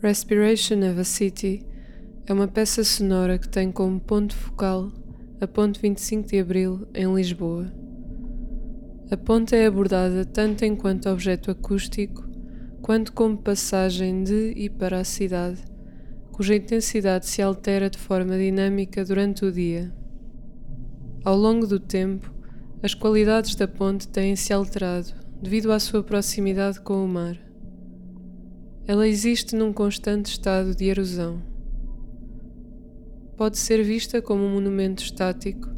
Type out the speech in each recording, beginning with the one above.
Respiration of a City é uma peça sonora que tem como ponto focal a Ponte 25 de Abril, em Lisboa. A ponte é abordada tanto enquanto objeto acústico quanto como passagem de e para a cidade, cuja intensidade se altera de forma dinâmica durante o dia. Ao longo do tempo, as qualidades da ponte têm-se alterado devido à sua proximidade com o mar. Ela existe num constante estado de erosão pode ser vista como um monumento estático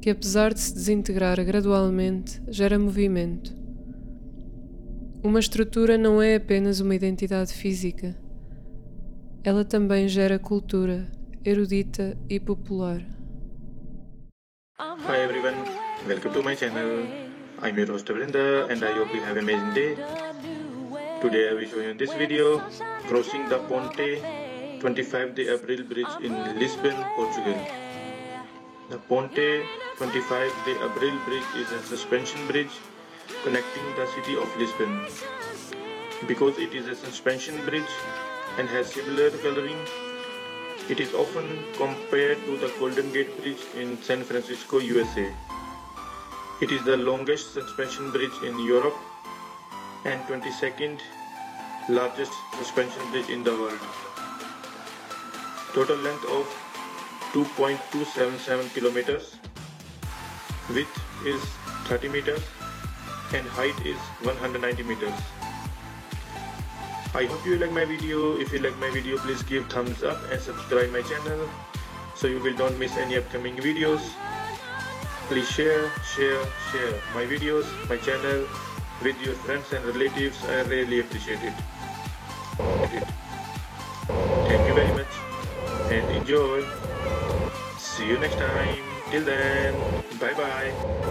que, apesar de se desintegrar gradualmente, gera movimento. Uma estrutura não é apenas uma identidade física, ela também gera cultura, erudita e popular. Hi everyone, welcome to my channel. I'm your host Brinda and I hope you have an amazing day. Today I will show you in this video crossing the Ponte 25 de Abril Bridge in Lisbon, Portugal. The Ponte 25 de Abril Bridge is a suspension bridge connecting the city of Lisbon. Because it is a suspension bridge and has similar coloring, it is often compared to the Golden Gate Bridge in San Francisco, USA. It is the longest suspension bridge in Europe and 22nd largest suspension bridge in the world. Total length of 2.277 kilometers. Width is 30 meters and height is 190 meters. I hope you like my video. If you like my video, please give thumbs up and subscribe my channel so you will don't miss any upcoming videos. Please share, share, share my videos, my channel with your friends and relatives. I really appreciate it. Enjoy. See you next time. Till then, bye bye.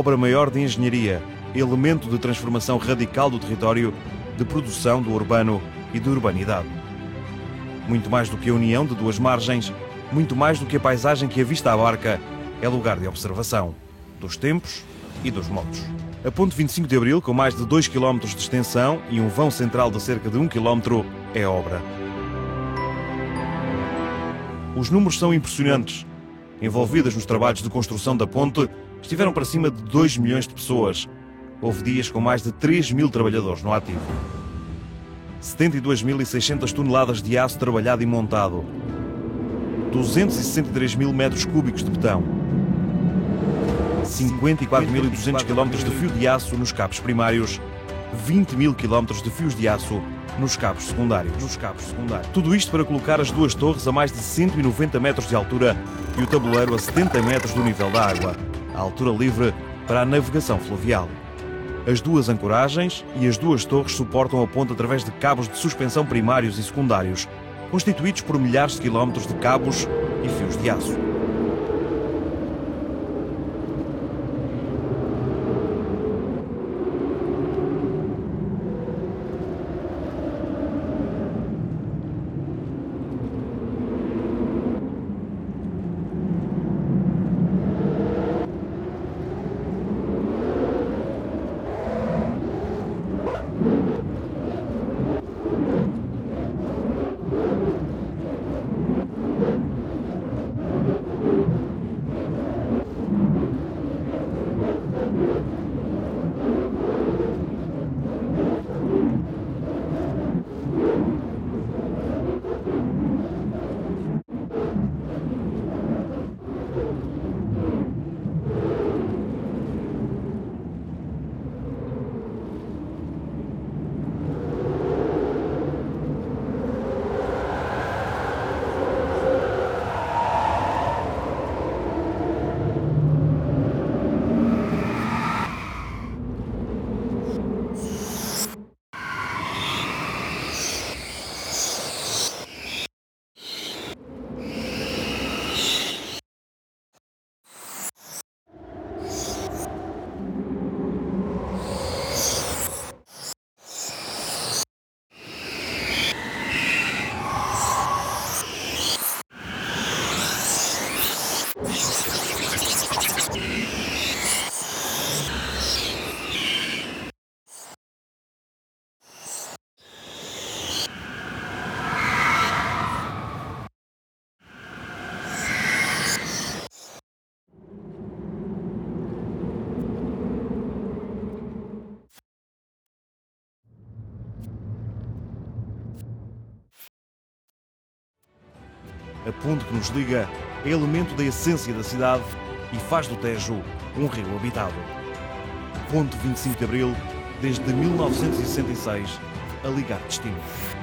Obra maior de engenharia, elemento de transformação radical do território, de produção do urbano e de urbanidade. Muito mais do que a união de duas margens, muito mais do que a paisagem que a vista abarca, é lugar de observação dos tempos e dos modos. A ponte 25 de Abril, com mais de 2 km de extensão e um vão central de cerca de 1 km, é obra. Os números são impressionantes. Envolvidas nos trabalhos de construção da ponte estiveram para cima de 2 milhões de pessoas. Houve dias com mais de 3 mil trabalhadores no ativo. 72.600 toneladas de aço trabalhado e montado. 263 mil metros cúbicos de betão. 54.200 km de fio de aço nos cabos primários. 20 mil km de fios de aço nos cabos secundários. Nos cabos secundários. Tudo isto para colocar as duas torres a mais de 190 metros de altura e o tabuleiro a 70 metros do nível da água, altura livre para a navegação fluvial. As duas ancoragens e as duas torres suportam a ponte através de cabos de suspensão primários e secundários, constituídos por milhares de quilómetros de cabos e fios de aço. A ponte que nos liga é elemento da essência da cidade e faz do Tejo um rio habitado. Ponte 25 de Abril, desde 1966, a ligar destinos.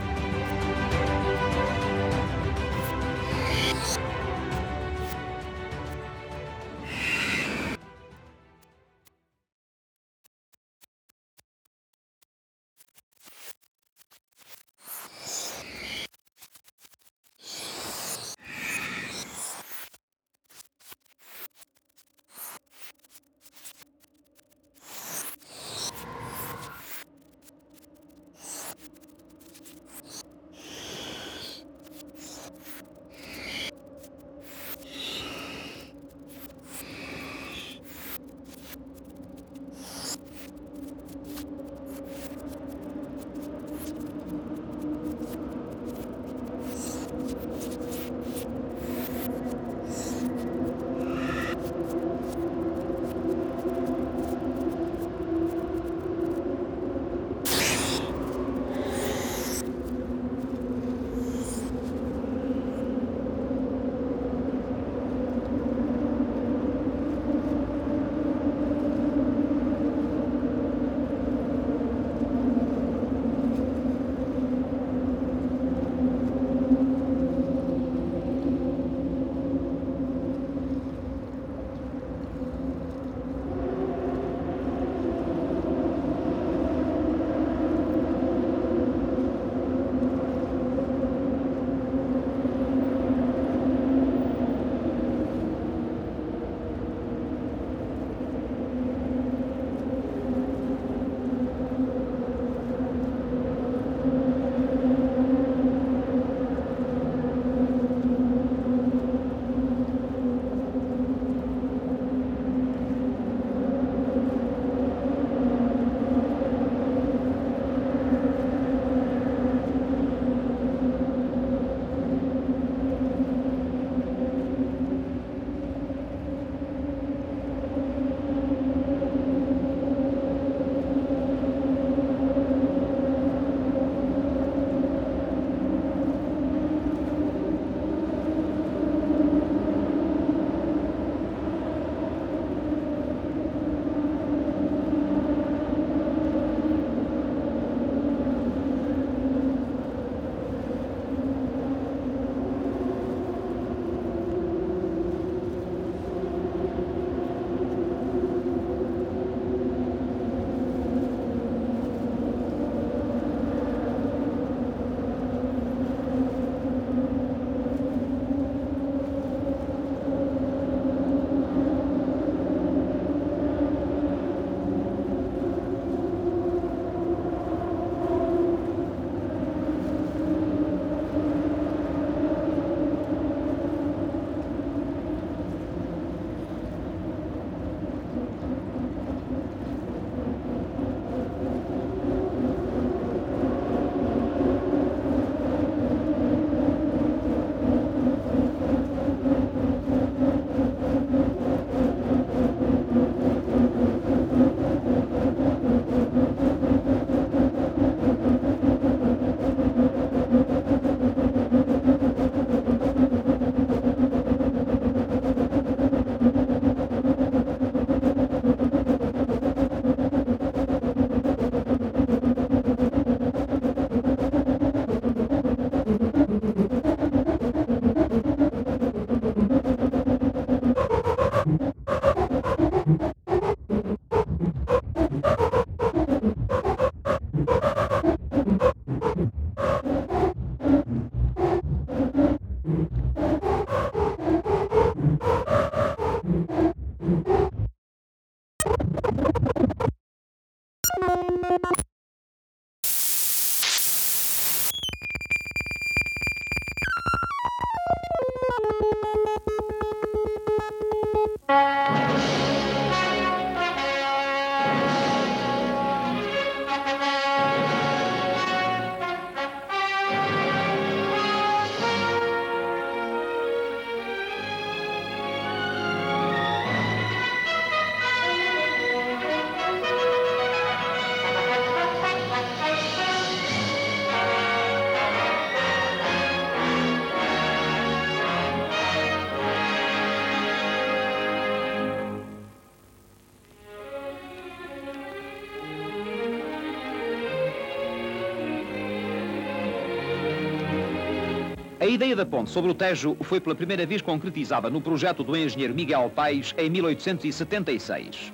A ideia da ponte sobre o Tejo foi pela primeira vez concretizada no projeto do engenheiro Miguel Paes em 1876.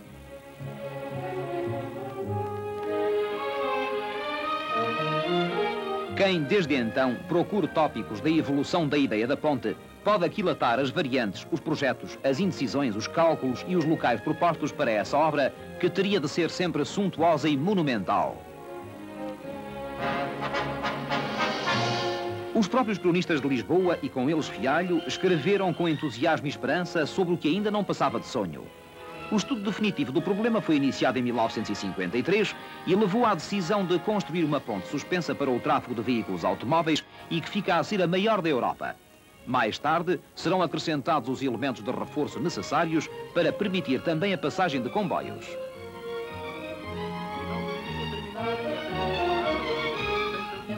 Quem, desde então, procure tópicos da evolução da ideia da ponte, pode aquilatar as variantes, os projetos, as indecisões, os cálculos e os locais propostos para essa obra, que teria de ser sempre suntuosa e monumental. Os próprios cronistas de Lisboa e com eles Fialho escreveram com entusiasmo e esperança sobre o que ainda não passava de sonho. O estudo definitivo do problema foi iniciado em 1953 e levou à decisão de construir uma ponte suspensa para o tráfego de veículos automóveis e que fica a ser a maior da Europa. Mais tarde, serão acrescentados os elementos de reforço necessários para permitir também a passagem de comboios.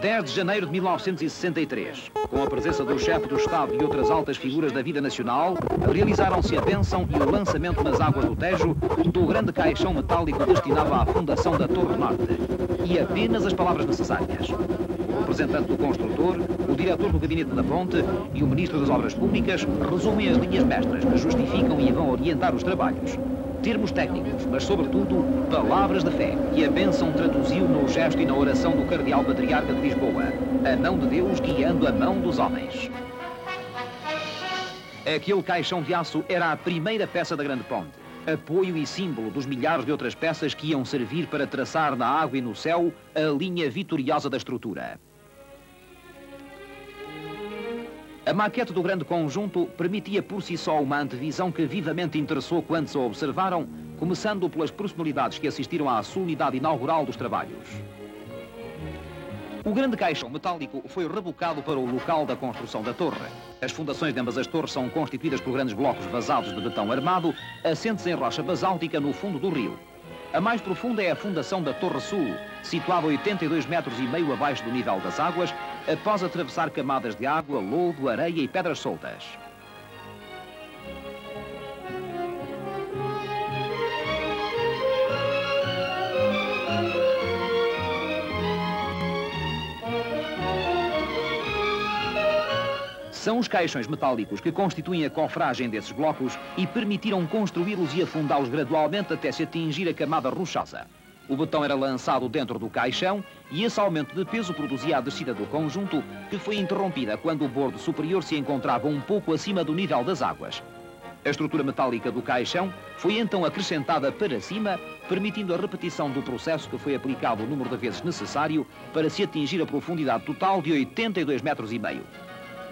10 de janeiro de 1963, com a presença do chefe do Estado e outras altas figuras da vida nacional, realizaram-se a bênção e o lançamento nas águas do Tejo do grande caixão metálico destinado à fundação da Torre Norte. E apenas as palavras necessárias. O representante do construtor, o diretor do gabinete da ponte e o ministro das Obras Públicas resumem as linhas mestras que justificam e vão orientar os trabalhos termos técnicos, mas sobretudo palavras de fé, que a bênção traduziu no gesto e na oração do Cardeal Patriarca de Lisboa, a mão de Deus guiando a mão dos homens. Aquele caixão de aço era a primeira peça da Grande Ponte, apoio e símbolo dos milhares de outras peças que iam servir para traçar na água e no céu a linha vitoriosa da estrutura. A maquete do grande conjunto permitia por si só uma antevisão que vivamente interessou quantos a observaram, começando pelas personalidades que assistiram à solenidade inaugural dos trabalhos. O grande caixão metálico foi rebocado para o local da construção da torre. As fundações de ambas as torres são constituídas por grandes blocos vazados de betão armado, assentes em rocha basáltica no fundo do rio. A mais profunda é a fundação da Torre Sul, situada 82 metros e meio abaixo do nível das águas, após atravessar camadas de água, lodo, areia e pedras soltas. São os caixões metálicos que constituem a cofragem desses blocos e permitiram construí-los e afundá-los gradualmente até se atingir a camada rochosa. O betão era lançado dentro do caixão e esse aumento de peso produzia a descida do conjunto, que foi interrompida quando o bordo superior se encontrava um pouco acima do nível das águas. A estrutura metálica do caixão foi então acrescentada para cima, permitindo a repetição do processo que foi aplicado o número de vezes necessário para se atingir a profundidade total de 82 metros e meio.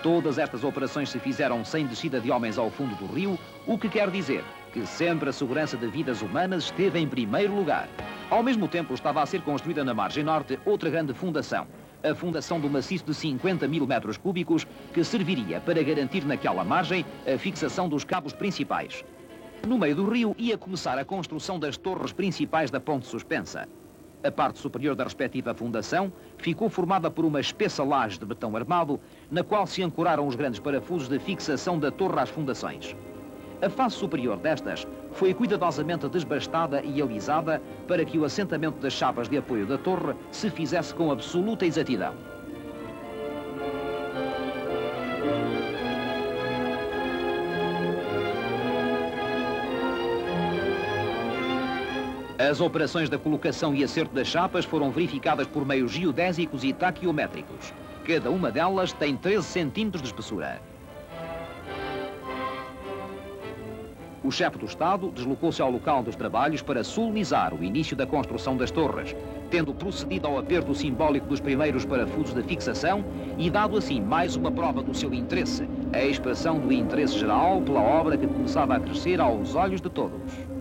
Todas estas operações se fizeram sem descida de homens ao fundo do rio, o que quer dizer que sempre a segurança de vidas humanas esteve em primeiro lugar. Ao mesmo tempo, estava a ser construída na margem norte outra grande fundação, a fundação do maciço de 50 mil metros cúbicos, que serviria para garantir naquela margem a fixação dos cabos principais. No meio do rio ia começar a construção das torres principais da ponte suspensa. A parte superior da respectiva fundação ficou formada por uma espessa laje de betão armado, na qual se ancoraram os grandes parafusos de fixação da torre às fundações. A face superior destas foi cuidadosamente desbastada e alisada para que o assentamento das chapas de apoio da torre se fizesse com absoluta exatidão. As operações da colocação e acerto das chapas foram verificadas por meios geodésicos e taquiométricos. Cada uma delas tem 13 centímetros de espessura. O chefe do Estado deslocou-se ao local dos trabalhos para solenizar o início da construção das torres, tendo procedido ao aperto simbólico dos primeiros parafusos de fixação e dado assim mais uma prova do seu interesse, a expressão do interesse geral pela obra que começava a crescer aos olhos de todos.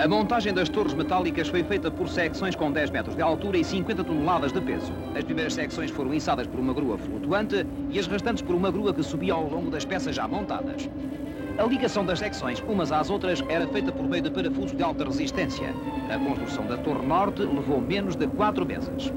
A montagem das torres metálicas foi feita por secções com 10 metros de altura e 50 toneladas de peso. As primeiras secções foram içadas por uma grua flutuante e as restantes por uma grua que subia ao longo das peças já montadas. A ligação das secções umas às outras era feita por meio de parafusos de alta resistência. A construção da Torre Norte levou menos de quatro meses.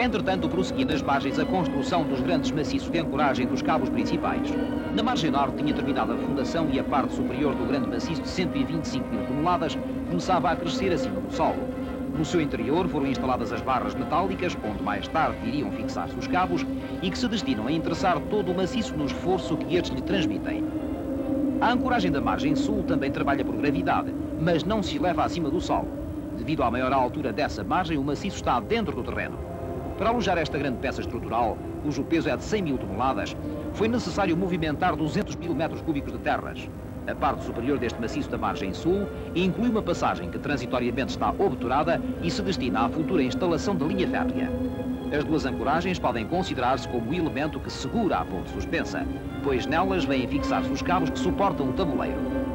Entretanto, prosseguia nas margens a construção dos grandes maciços de ancoragem dos cabos principais. Na margem norte tinha terminado a fundação e a parte superior do grande maciço de 125 mil toneladas começava a crescer acima do solo. No seu interior foram instaladas as barras metálicas, onde mais tarde iriam fixar-se os cabos, e que se destinam a interessar todo o maciço no esforço que estes lhe transmitem. A ancoragem da margem sul também trabalha por gravidade, mas não se eleva acima do solo. Devido à maior altura dessa margem, o maciço está dentro do terreno. Para alojar esta grande peça estrutural, cujo peso é de 100 mil toneladas, foi necessário movimentar 200 mil metros cúbicos de terras. A parte superior deste maciço da margem sul inclui uma passagem que transitoriamente está obturada e se destina à futura instalação da linha férrea. As duas ancoragens podem considerar-se como o elemento que segura a ponte suspensa, pois nelas vêm fixar-se os cabos que suportam o tabuleiro.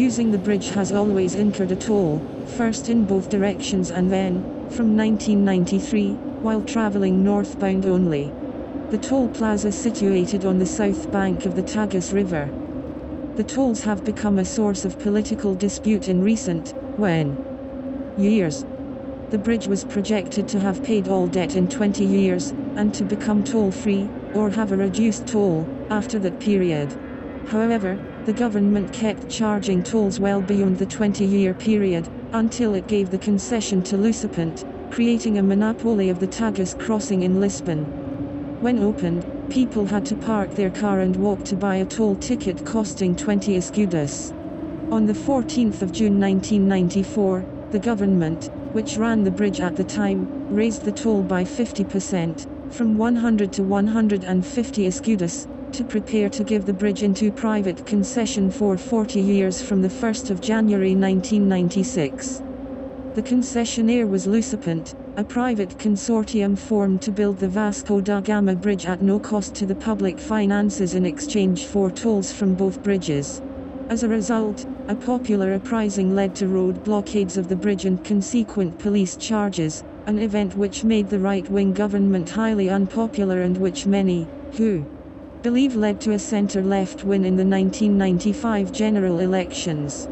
Using the bridge has always incurred a toll, first in both directions and then, from 1993, while travelling northbound only. The toll plaza situated on the south bank of the Tagus River. The tolls have become a source of political dispute in recent, when years. The bridge was projected to have paid all debt in 20 years, and to become toll-free, or have a reduced toll, after that period. However, the government kept charging tolls well beyond the 20-year period, until it gave the concession to Lucipent, creating a monopoly of the Tagus crossing in Lisbon. When opened, people had to park their car and walk to buy a toll ticket costing 20 escudos. On the 14th of June 1994, the government, which ran the bridge at the time, raised the toll by 50%, from 100 to 150 escudos, to prepare to give the bridge into private concession for 40 years from the 1st of January 1996. The concessionaire was Lucipent, a private consortium formed to build the Vasco da Gama bridge at no cost to the public finances in exchange for tolls from both bridges. As a result, a popular uprising led to road blockades of the bridge and consequent police charges, an event which made the right-wing government highly unpopular and which many, who believe led to a centre-left win in the 1995 general elections.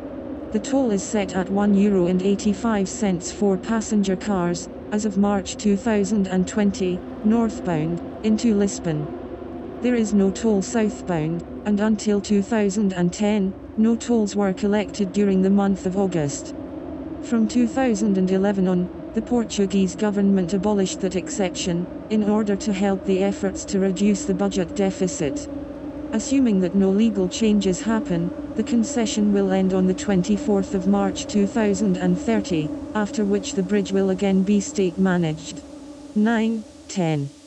The toll is set at €1.85 for passenger cars, as of March 2020, northbound, into Lisbon. There is no toll southbound, and until 2010, no tolls were collected during the month of August. From 2011 on, the Portuguese government abolished that exception, in order to help the efforts to reduce the budget deficit. Assuming that no legal changes happen, the concession will end on the 24th of March 2030, after which the bridge will again be state managed. 9. 10.